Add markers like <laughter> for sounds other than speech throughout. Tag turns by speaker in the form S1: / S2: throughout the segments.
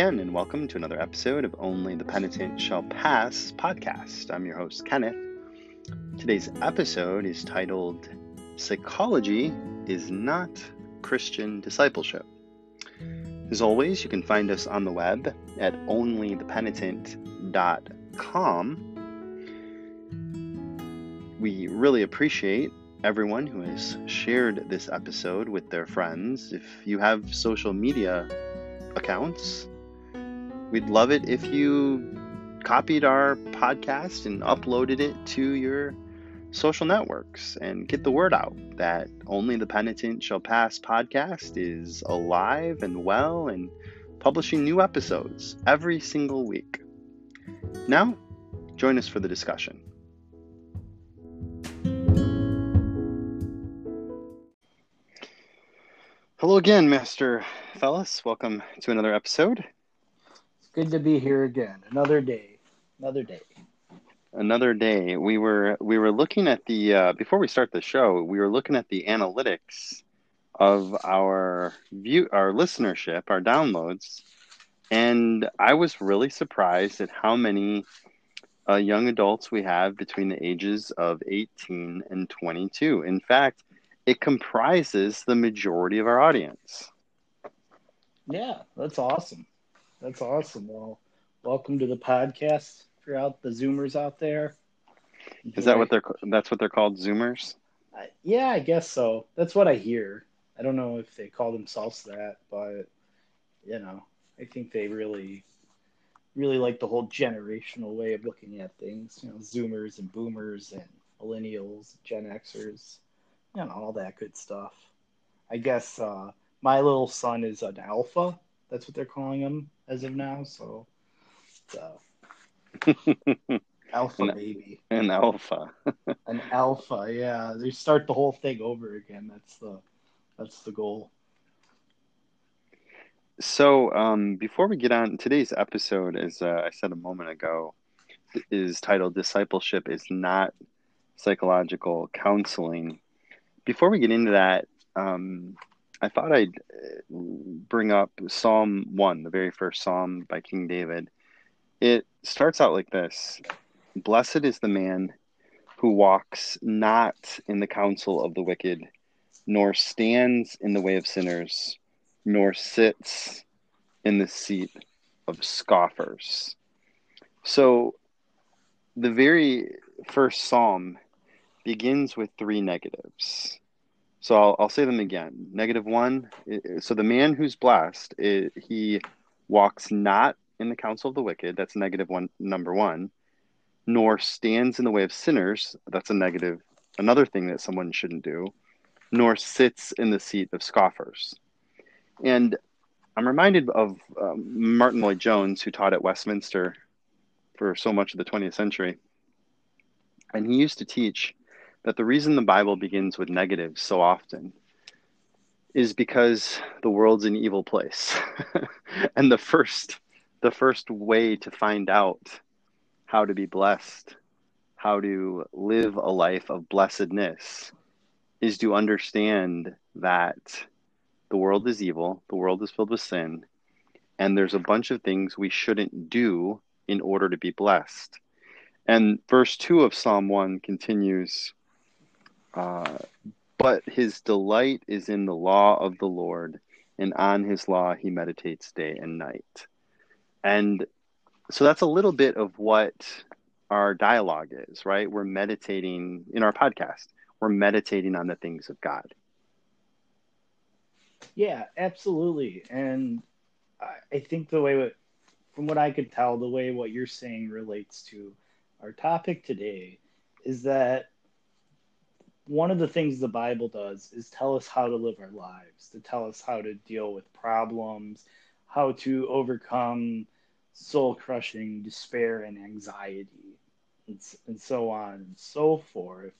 S1: again, and welcome to another episode of Only the Penitent Shall Pass podcast. I'm your host, Kenneth. Today's episode is titled Psychology is Not Christian Discipleship. As always, you can find us on the web at onlythepenitent.com. We really appreciate everyone who has shared this episode with their friends. If you have social media accounts, we'd love it if you copied our podcast and uploaded it to your social networks and get the word out that Only the Penitent Shall Pass podcast is alive and well and publishing new episodes every single week. Now, join us for the discussion. Hello again, Master Fellas. Welcome to another episode.
S2: Good to be here again. Another day. Another day.
S1: Another day. We were we were looking at the uh, before we start the show. We were looking at the analytics of our view, our listenership, our downloads, and I was really surprised at how many uh, young adults we have between the ages of 18 and 22. In fact, it comprises the majority of our audience.
S2: Yeah, that's awesome. That's awesome. Well, welcome to the podcast for out the Zoomers out there.
S1: Is that what they're that's what they're called Zoomers?
S2: Uh, yeah, I guess so. That's what I hear. I don't know if they call themselves that, but you know, I think they really really like the whole generational way of looking at things, you know, Zoomers and boomers and millennials, Gen Xers you know, all that good stuff. I guess uh, my little son is an alpha. That's what they're calling him as of now. So, uh, <laughs> alpha
S1: an,
S2: baby.
S1: An alpha. <laughs>
S2: an alpha. Yeah, they start the whole thing over again. That's the that's the goal.
S1: So, um, before we get on today's episode, as uh, I said a moment ago, is titled "Discipleship is not psychological counseling." before we get into that, um, I thought I'd uh, bring up Psalm 1, the very first psalm by King David. It starts out like this Blessed is the man who walks not in the counsel of the wicked, nor stands in the way of sinners, nor sits in the seat of scoffers. So, the very first psalm begins with three negatives. So I'll, I'll say them again. Negative one. So the man who's blessed, it, he walks not in the counsel of the wicked. That's negative one, number one. Nor stands in the way of sinners. That's a negative, another thing that someone shouldn't do. Nor sits in the seat of scoffers. And I'm reminded of um, Martyn Lloyd-Jones, who taught at Westminster for so much of the 20th century. And he used to teach that the reason the Bible begins with negatives so often is because the world's an evil place. <laughs> and the first the first way to find out how to be blessed, how to live a life of blessedness is to understand that the world is evil, the world is filled with sin, and there's a bunch of things we shouldn't do in order to be blessed. And verse 2 of Psalm 1 continues uh, but his delight is in the law of the Lord, and on his law he meditates day and night. And so that's a little bit of what our dialogue is, right? We're meditating in our podcast, we're meditating on the things of God.
S2: Yeah, absolutely. And I think the way, from what I could tell, the way what you're saying relates to our topic today is that one of the things the Bible does is tell us how to live our lives, to tell us how to deal with problems, how to overcome soul crushing despair and anxiety, and, and so on and so forth.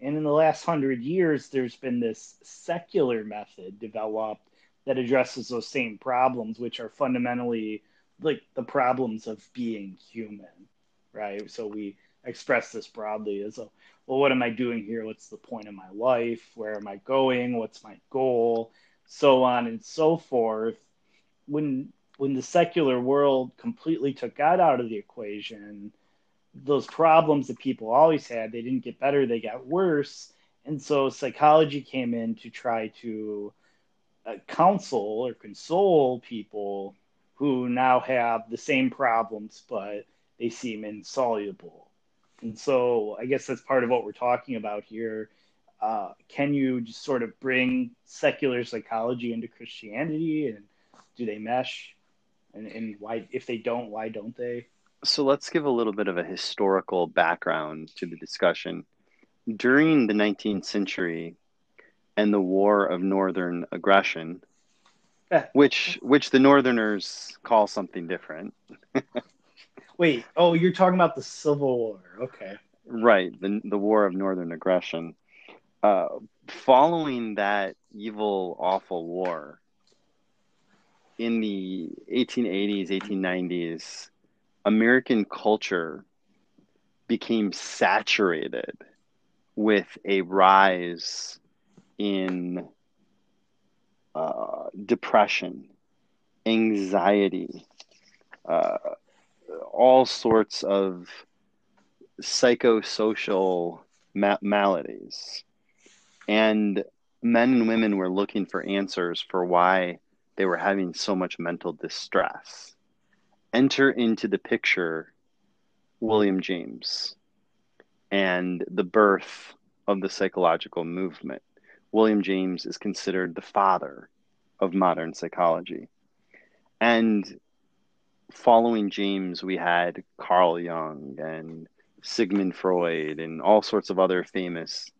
S2: And in the last hundred years, there's been this secular method developed that addresses those same problems, which are fundamentally like the problems of being human, right? So we express this broadly as a well, what am I doing here? What's the point of my life? Where am I going? What's my goal? So on and so forth. When when the secular world completely took God out of the equation, those problems that people always had, they didn't get better, they got worse. And so psychology came in to try to uh, counsel or console people who now have the same problems, but they seem insoluble. And so I guess that's part of what we're talking about here. Uh, can you just sort of bring secular psychology into Christianity and do they mesh? And, and why, if they don't, why don't they?
S1: So let's give a little bit of a historical background to the discussion. During the 19th century and the War of Northern Aggression, which which the Northerners call something different. <laughs>
S2: Wait, oh, you're talking about the Civil War. Okay.
S1: Right, the the War of Northern Aggression. Uh, following that evil, awful war, in the 1880s, 1890s, American culture became saturated with a rise in uh, depression, anxiety, uh, all sorts of psychosocial ma- maladies. And men and women were looking for answers for why they were having so much mental distress. Enter into the picture William James and the birth of the psychological movement. William James is considered the father of modern psychology. And following James, we had Carl Jung and Sigmund Freud and all sorts of other famous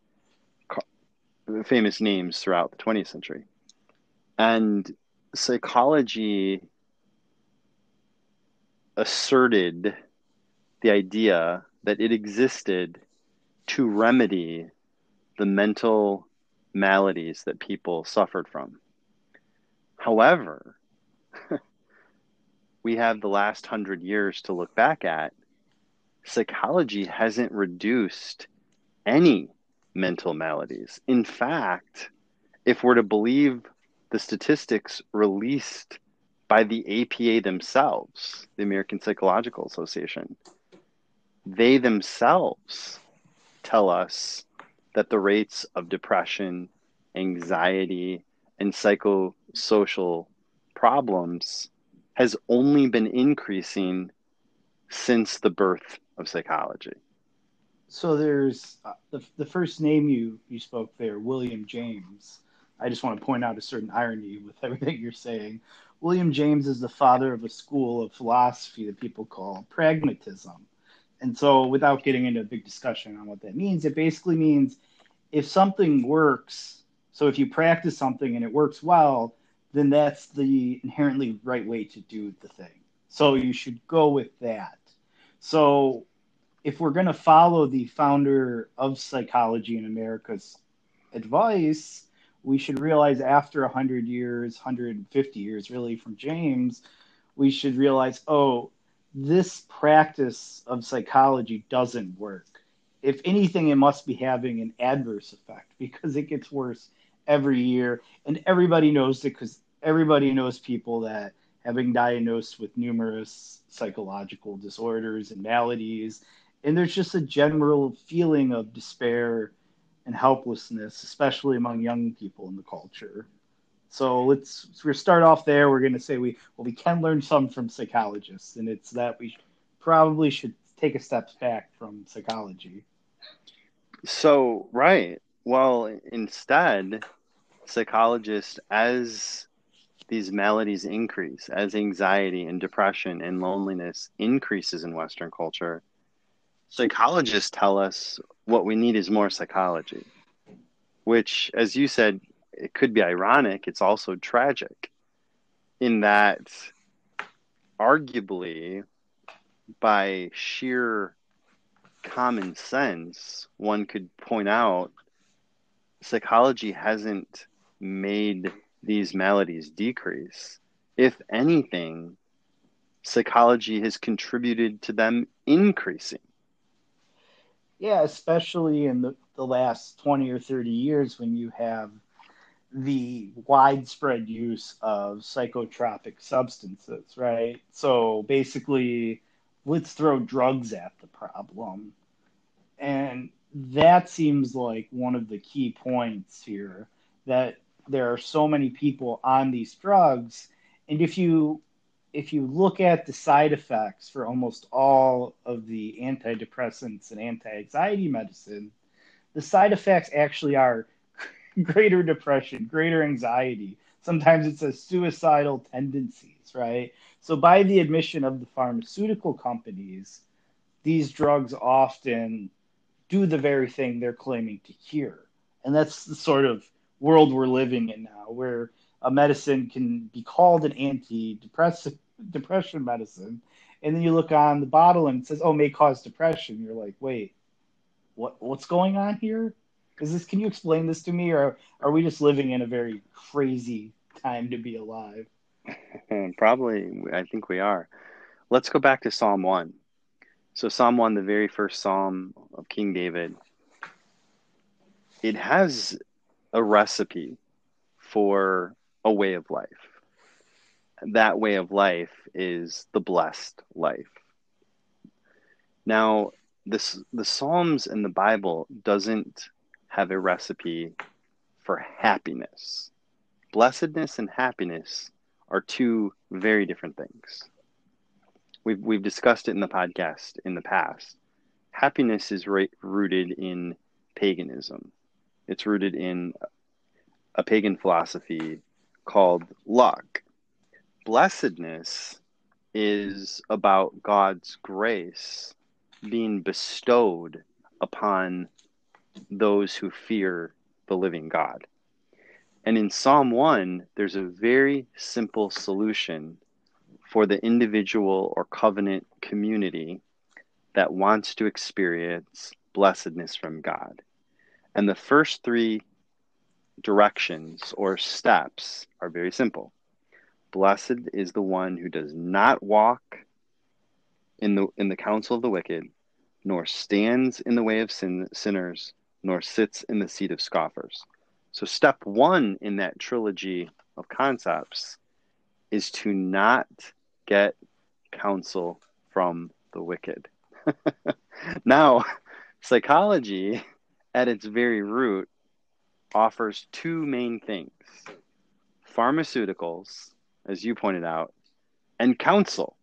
S1: famous names throughout the 20th century. And psychology asserted the idea that it existed to remedy the mental maladies that people suffered from. However, <laughs> we have the last hundred years to look back at. Psychology hasn't reduced any mental maladies. In fact, if we're to believe the statistics released by the APA themselves, the American Psychological Association, they themselves tell us that the rates of depression, anxiety, and psychosocial problems has only been increasing since the birth of psychology.
S2: So there's uh, the, the first name you, you spoke there, William James. I just want to point out a certain irony with <laughs> everything you're saying. William James is the father of a school of philosophy that people call pragmatism. And so, without getting into a big discussion on what that means, it basically means if something works, so if you practice something and it works well, then that's the inherently right way to do the thing. So you should go with that. So if we're going to follow the founder of psychology in America's advice, we should realize after 100 years, 150 years really from James, we should realize, oh, this practice of psychology doesn't work. If anything, it must be having an adverse effect because it gets worse every year. And everybody knows it because everybody knows people that have been diagnosed with numerous psychological disorders and maladies. And there's just a general feeling of despair and helplessness, especially among young people in the culture. So let's we start off there. We're going to say we well we can learn some from psychologists, and it's that we probably should take a step back from psychology.
S1: So right, well instead, psychologists as these maladies increase, as anxiety and depression and loneliness increases in Western culture, psychologists tell us what we need is more psychology, which, as you said, it could be ironic, it's also tragic in that arguably by sheer common sense, one could point out psychology hasn't made these maladies decrease. If anything, psychology has contributed to them increasing.
S2: yeah, especially in the, the last 20 or 30 years when you have the widespread use of psychotropic substances, right? So basically, let's throw drugs at the problem. And that seems like one of the key points here that there are so many people on these drugs. And if you if you look at the side effects for almost all of the antidepressants and anti-anxiety medicine the side effects actually are <laughs> greater depression greater anxiety. Sometimes it says suicidal tendencies right? So by the admission of the pharmaceutical companies these drugs often do the very thing they're claiming to cure. And that's the sort of world we're living in now where a medicine can be called an antidepressant depression medicine and then you look on the bottle and it says oh may cause depression. You're like wait what what's going on here? Is this can you explain this to me or are we just living in a very crazy time to be alive? <laughs>
S1: Probably i think we are. Let's go back to psalm 1 so psalm 1 the very first psalm of king david. It has a recipe for a way of life. That way of life is the blessed life. Now, this the Psalms in the Bible doesn't have a recipe for happiness. Blessedness and happiness are two very different things. We've we've discussed it in the podcast in the past. Happiness is rooted in paganism. It's rooted in a pagan philosophy called luck. Blessedness is about God's grace being bestowed upon those who fear the living God. And in Psalm 1, there's a very simple solution for the individual or covenant community that wants to experience blessedness from God. And the first three directions or steps are very simple. Blessed is the one who does not walk in the in the counsel of the wicked, nor stands in the way of sin, sinners, nor sits in the seat of scoffers. So step 1 in that trilogy of concepts is to not get counsel from the wicked. <laughs> now, psychology at its very root offers two main things pharmaceuticals, as you pointed out, and counsel.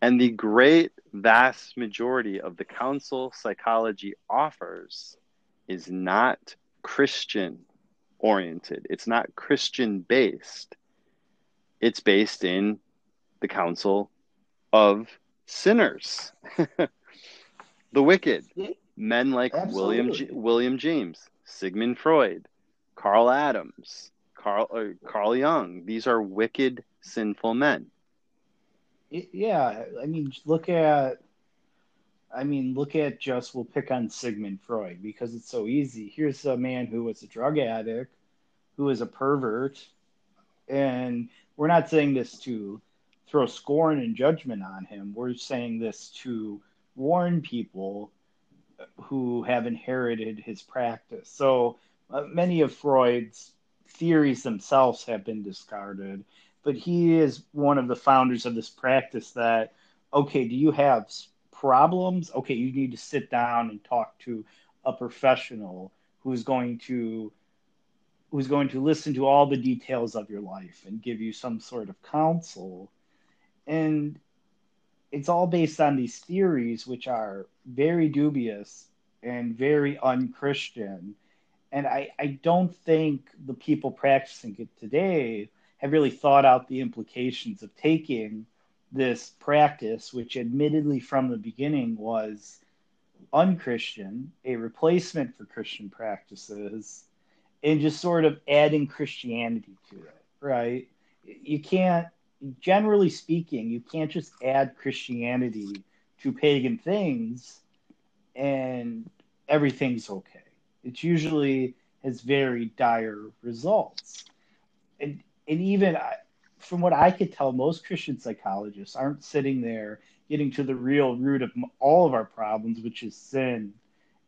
S1: And the great vast majority of the counsel psychology offers is not Christian oriented, it's not Christian based. It's based in the counsel of sinners, <laughs> the wicked, hmm? Men like William G- William James, Sigmund Freud, Carl Adams, Carl uh, Carl Jung. These are wicked, sinful men.
S2: Yeah, I mean, look at. I mean, look at just we'll pick on Sigmund Freud because it's so easy. Here's a man who was a drug addict, who was a pervert, and we're not saying this to throw scorn and judgment on him. We're saying this to warn people who have inherited his practice. So uh, many of Freud's theories themselves have been discarded, but he is one of the founders of this practice that, okay, do you have problems? Okay, you need to sit down and talk to a professional who's going to who's going to listen to all the details of your life and give you some sort of counsel. And it's all based on these theories, which are very dubious and very unchristian. And I, I don't think the people practicing it today have really thought out the implications of taking this practice, which admittedly from the beginning was unchristian, a replacement for Christian practices, and just sort of adding Christianity to it, right? You can't generally speaking, you can't just add Christianity to pagan things and everything's okay. It usually has very dire results. And, and even from what I could tell, most Christian psychologists aren't sitting there getting to the real root of all of our problems, which is sin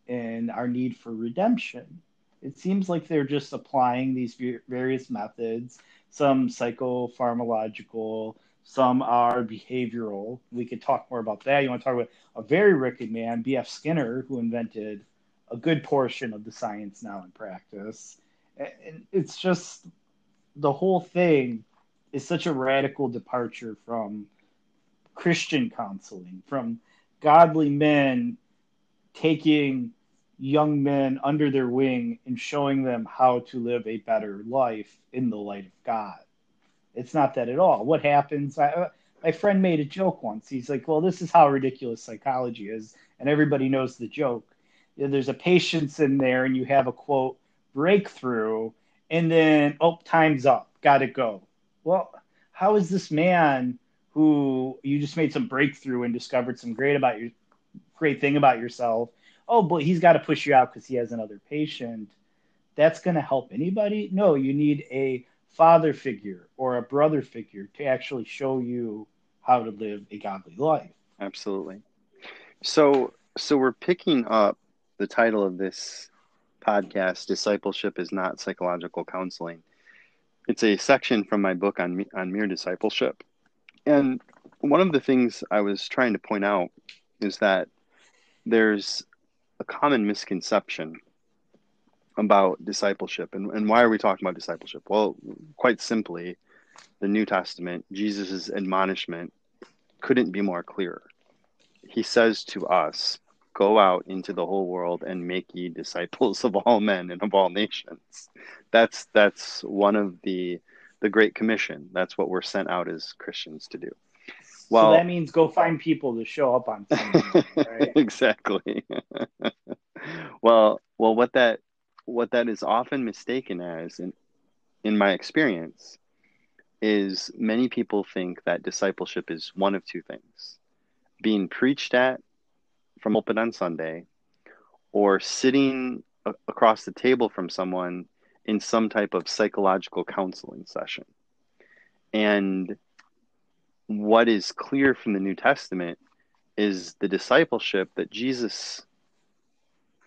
S2: and our need for redemption. It seems like they're just applying these various methods, some psychopharmacological, some are behavioral. We could talk more about that. You want to talk about a very wicked man, B.F. Skinner, who invented a good portion of the science now in practice. And it's just the whole thing is such a radical departure from Christian counseling, from godly men taking young men under their wing and showing them how to live a better life in the light of God. It's not that at all. What happens? I, uh, my friend made a joke once. He's like, "Well, this is how ridiculous psychology is," and everybody knows the joke. There's a patience in there, and you have a quote breakthrough, and then oh, time's up, got to go. Well, how is this man who you just made some breakthrough and discovered some great about your great thing about yourself? Oh, but he's got to push you out because he has another patient. That's going to help anybody? No, you need a father figure or a brother figure to actually show you how to live a godly life.
S1: Absolutely. So so we're picking up the title of this podcast discipleship is not psychological counseling. It's a section from my book on on mere discipleship. And one of the things I was trying to point out is that there's a common misconception about discipleship. And, and why are we talking about discipleship? Well, quite simply, the New Testament, Jesus' admonishment couldn't be more clear. He says to us, Go out into the whole world and make ye disciples of all men and of all nations. That's that's one of the the Great Commission. That's what we're sent out as Christians to do.
S2: Well, so that means go find people to show up on Sunday,
S1: right? <laughs> exactly. well, well, what that what that is often mistaken as, in, in my experience, is many people think that discipleship is one of two things being preached at from open on Sunday or sitting a- across the table from someone in some type of psychological counseling session. And what is clear from the New Testament is the discipleship that Jesus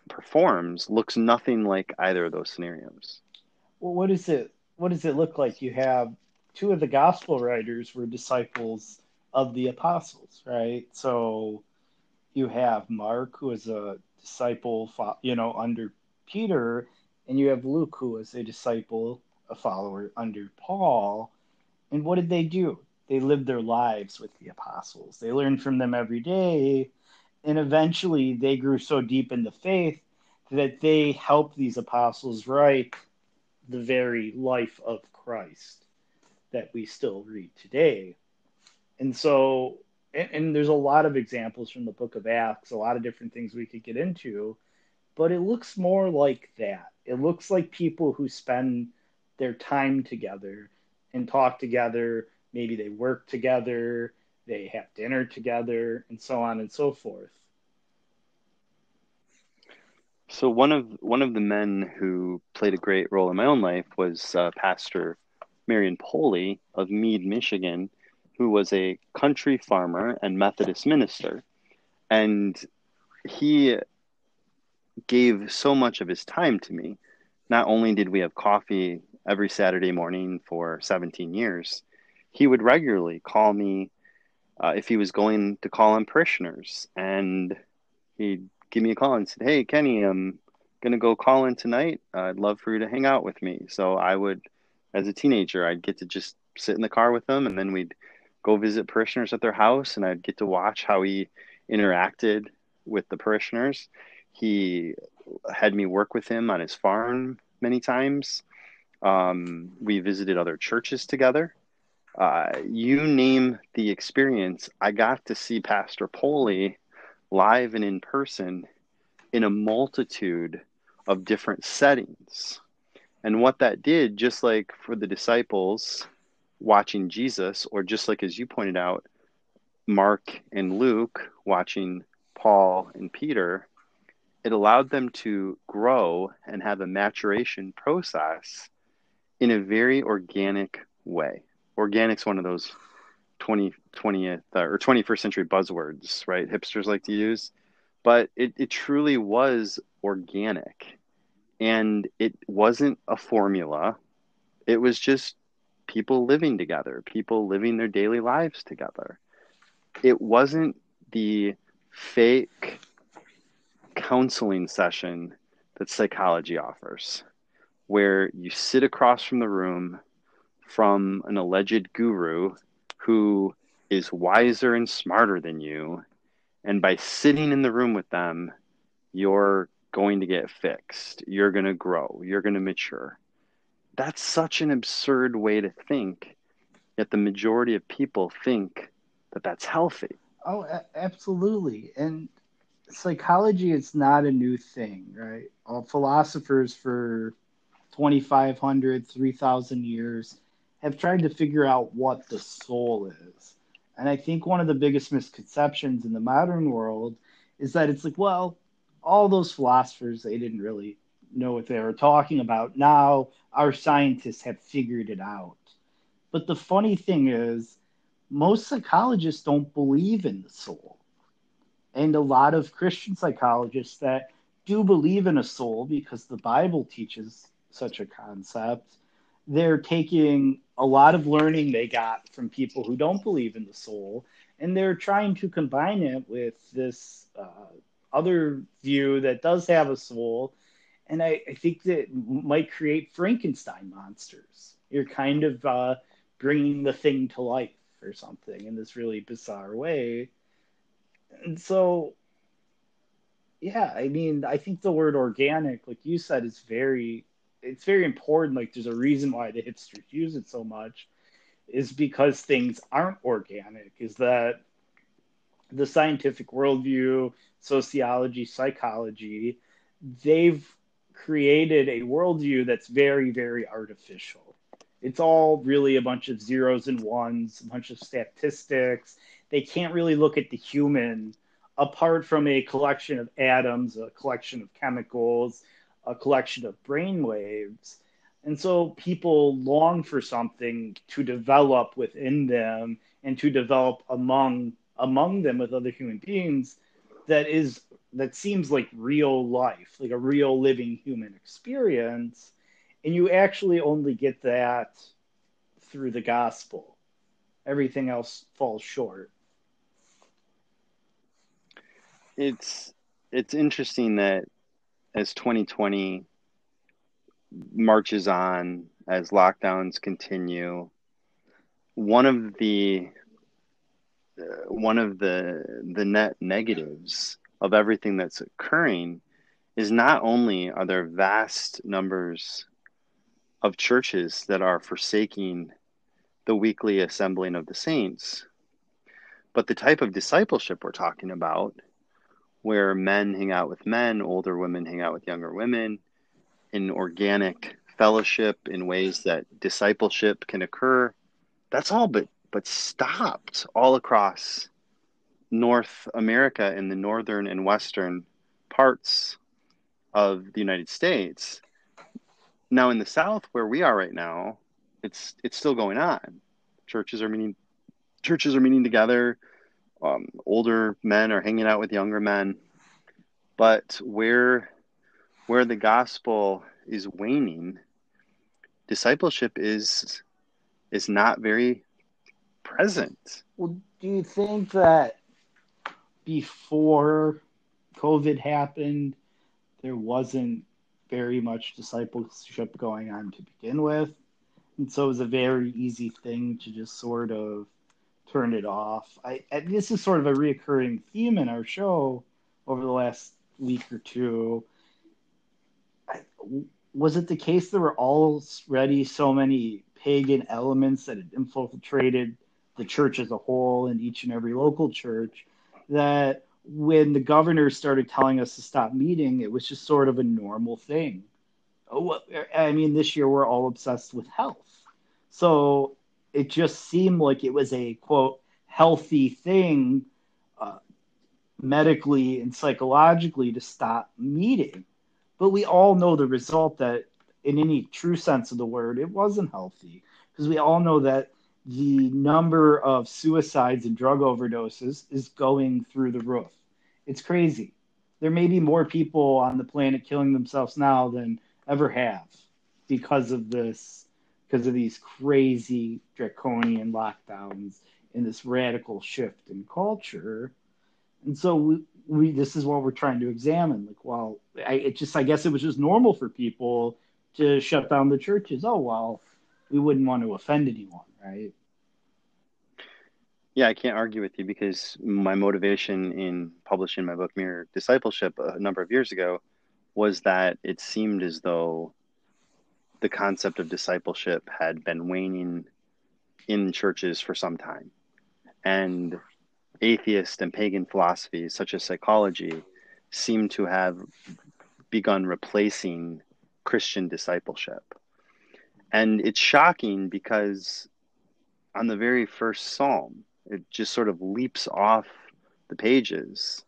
S1: performs looks nothing like either of those scenarios.
S2: Well, what is it? What does it look like? You have two of the gospel writers were disciples of the apostles, right? So you have Mark, who is a disciple, you know, under Peter, and you have Luke, who is a disciple, a follower under Paul. And what did they do? They lived their lives with the apostles. They learned from them every day and eventually they grew so deep in the faith that they helped these apostles write the very life of Christ that we still read today. And so, and, and, there's a lot of examples from the book of Acts, a lot of different things we could get into, but it looks more like that. It looks like people who spend their time together and talk together. Maybe they work together, they have dinner together, and so on and so forth.
S1: So one of one of the men who played a great role in my own life was uh, Pastor Marion Poley of Mead, Michigan, who was a country farmer and Methodist minister, and he gave so much of his time to me. Not only did we have coffee every Saturday morning for 17 years, he would regularly call me uh, if he was going to call on parishioners, and he'd give me a call and said, "Hey, Kenny, I'm gonna go call in tonight. Uh, I'd love for you to hang out with me." So I would, as a teenager, I'd get to just sit in the car with them, and then we'd go visit parishioners at their house, and I'd get to watch how he interacted with the parishioners. He had me work with him on his farm many times. Um, we visited other churches together uh, you name the experience, I got to see Pastor Poley live and in person in a multitude of different settings. And what that did, just like for the disciples watching Jesus, or just like as you pointed out, Mark and Luke watching Paul and Peter, it allowed them to grow and have a maturation process in a very organic way organic's one of those 20, 20th uh, or 21st century buzzwords, right? Hipsters like to use, but it, it truly was organic and it wasn't a formula. It was just people living together, people living their daily lives together. It wasn't the fake counseling session that psychology offers, where you sit across from the room from an alleged guru who is wiser and smarter than you. And by sitting in the room with them, you're going to get fixed. You're going to grow. You're going to mature. That's such an absurd way to think. Yet the majority of people think that that's healthy.
S2: Oh, absolutely. And psychology is not a new thing, right? All philosophers for 2,500, 3,000 years have tried to figure out what the soul is. And I think one of the biggest misconceptions in the modern world is that it's like, well, all those philosophers, they didn't really know what they were talking about. Now our scientists have figured it out. But the funny thing is, most psychologists don't believe in the soul. And a lot of Christian psychologists that do believe in a soul because the Bible teaches such a concept, they're taking a lot of learning they got from people who don't believe in the soul and they're trying to combine it with this uh, other view that does have a soul. And I, I, think that might create frankenstein monsters. You're kind of uh, bringing the thing to life or something in this really bizarre way. And so yeah i mean i think the word organic like you said is very it's very important. Like there's a reason why the hipsters use it so much, is because things aren't organic. Is that the scientific worldview, sociology, psychology, they've created a worldview that's very, very artificial. It's all really a bunch of zeros and ones, a bunch of statistics. They can't really look at the human apart from a collection of atoms, a collection of chemicals, a collection of brain waves. And so people long for something to develop within them and to develop among among them with other human beings that is that seems like real life, like a real living human experience. And you actually only get that through the gospel. Everything else falls short.
S1: It's it's interesting that as 2020 marches on, as lockdowns continue, one of the uh, one of the the net negatives of everything that's occurring is not only are there vast numbers of churches that are forsaking the weekly assembling of the saints, but the type of discipleship we're talking about where men hang out with men, older women hang out with younger women, in organic fellowship in ways that discipleship can occur. That's all but but stopped all across North America in the northern and western parts of the United States. Now in the south where we are right now, it's it's still going on. Churches are meeting churches are meeting together um, older men are hanging out with younger men. But where where the gospel is waning discipleship is is not very present.
S2: Well do you think that before covid happened there wasn't very much discipleship going on to begin with? And so it was a very easy thing to just sort of turned it off. I, this is sort of a reoccurring theme in our show over the last week or two. I, was it the case there were already so many pagan elements that had infiltrated the church as a whole and each and every local church that when the governor started telling us to stop meeting, it was just sort of a normal thing. Oh, I mean, this year we're all obsessed with health. So it just seemed like it was a quote healthy thing uh, medically and psychologically to stop meeting but we all know the result that in any true sense of the word it wasn't healthy because we all know that the number of suicides and drug overdoses is going through the roof. It's crazy. There may be more people on the planet killing themselves now than ever have because of this, because of these crazy draconian lockdowns and this radical shift in culture. And so we, we this is what we're trying to examine. Like, well, I, it just I guess it was just normal for people to shut down the churches. Oh well, we wouldn't want to offend anyone, right?
S1: Yeah, I can't argue with you because my motivation in publishing my book Mere Discipleship a number of years ago was that it seemed as though the concept of discipleship had been waning in churches for some time. And atheist and pagan philosophies such as psychology seem to have begun replacing Christian discipleship. And it's shocking because on the very first psalm, it just sort of leaps off the pages.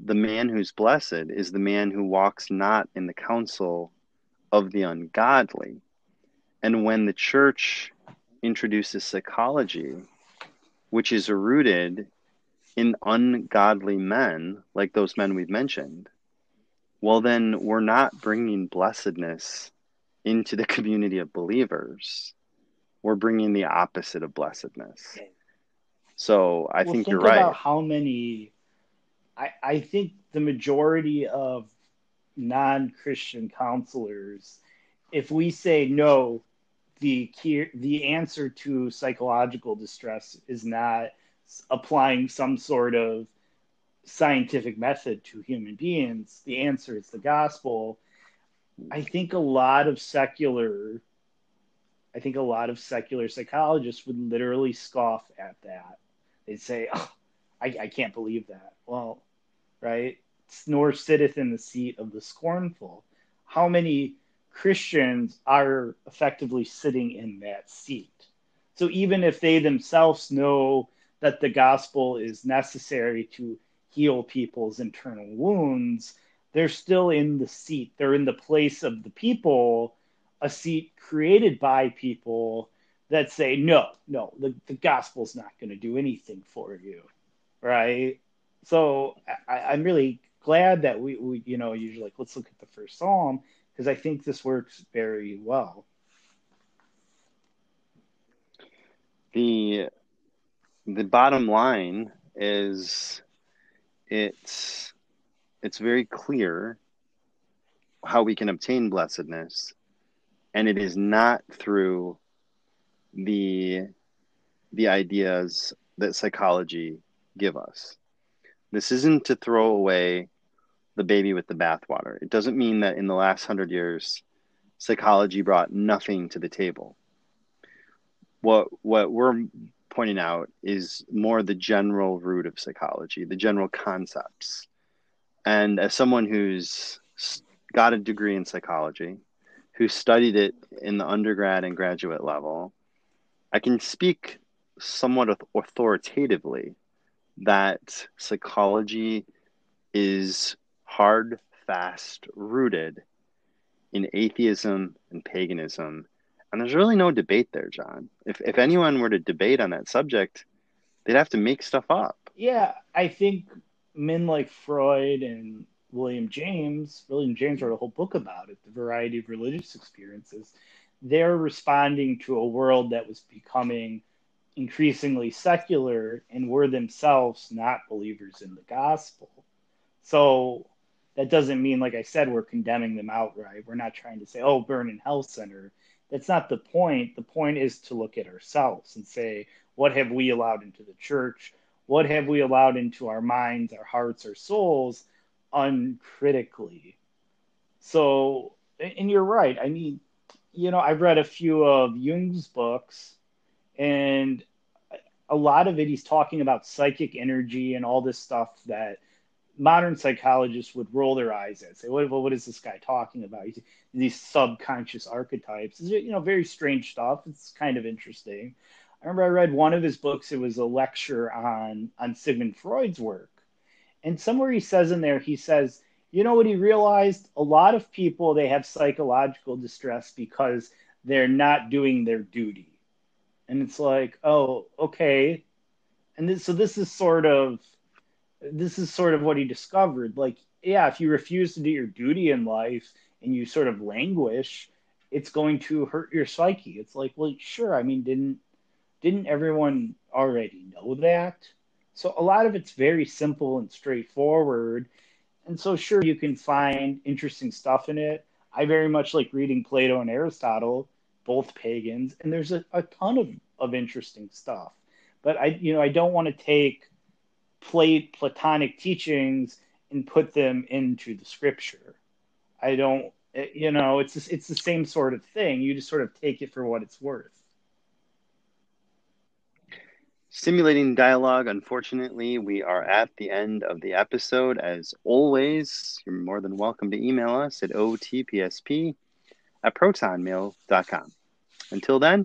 S1: The man who's blessed is the man who walks not in the counsel of the ungodly. And when the church introduces psychology, which is rooted in ungodly men, like those men we've mentioned, well, then we're not bringing blessedness into the <laughs> community of believers. We're bringing the opposite of blessedness. So I
S2: well,
S1: think,
S2: think
S1: you're right.
S2: How many? I I think the majority of non-Christian counselors, if we say no, the key, the answer to psychological distress is not applying some sort of scientific method to human beings. The answer is the gospel. I think a lot of secular I think a lot of secular psychologists would literally scoff at that. They'd say, oh, I, I can't believe that. Well, right? Nor sitteth in the seat of the scornful. How many Christians are effectively sitting in that seat? So even if they themselves know that the gospel is necessary to heal people's internal wounds, they're still in the seat. They're in the place of the people, a seat created by people that say, no, no, the, the gospel's not going to do anything for you. Right. So I, I'm really glad that we, we, you know, usually like, let's look at the first psalm because I think this works very well.
S1: The the bottom line is it's it's very clear how we can obtain blessedness and it is not through the the ideas that psychology give us this isn't to throw away the baby with the bathwater it doesn't mean that in the last hundred years psychology brought nothing to the table what what we're pointing out is more the general root of psychology, the general concepts. And as someone who's got a degree in psychology, who studied it in the undergrad and graduate level, I can speak somewhat authoritatively that psychology is hard, fast rooted in atheism and paganism and there's really no debate there, John. If if anyone were to debate on that subject, they'd have to make stuff up.
S2: Yeah, I think men like Freud and William James, William James wrote a whole book about it, the variety of religious experiences. They're responding to a world that was becoming increasingly secular and were themselves not believers in the gospel. So that doesn't mean, like I said, we're condemning them outright. We're not trying to say, oh, burn in hell center that's not the point. The point is to look at ourselves and say, what have we allowed into the church? What have we allowed into our minds, our hearts, our souls uncritically? So, and you're right. I mean, you know, I've read a few of Jung's books, and a lot of it he's talking about psychic energy and all this stuff that modern psychologists would roll their eyes at, say, "What, what is this guy talking about?" These subconscious archetypes. Is you know, very strange stuff. It's kind of interesting. I remember I read one of his books. It was a lecture on on Sigmund Freud's work, and somewhere he says in there, he says, "You know what he realized? A lot of people they have psychological distress because they're not doing their duty." and it's like, oh, okay. And this, so this is sort of this is sort of what he discovered. Like, yeah, if you refuse to do your duty in life and you sort of languish, it's going to hurt your psyche. It's like, well, sure. I mean, didn't didn't everyone already know that? So a lot of it's very simple and straightforward. And so sure you can find interesting stuff in it. I very much like reading Plato and Aristotle, both pagans, and there's a, a ton of, of interesting stuff. But I you know, I don't want to take Platonic teachings and put them into the scripture. I don't, eh, you know, it's it's the same sort of thing. You just sort of take it for what it's worth.
S1: Stimulating dialogue. Unfortunately, we are at the end of the episode. As always, you're more than welcome to email us at otpsp at protonmail.com. Until then,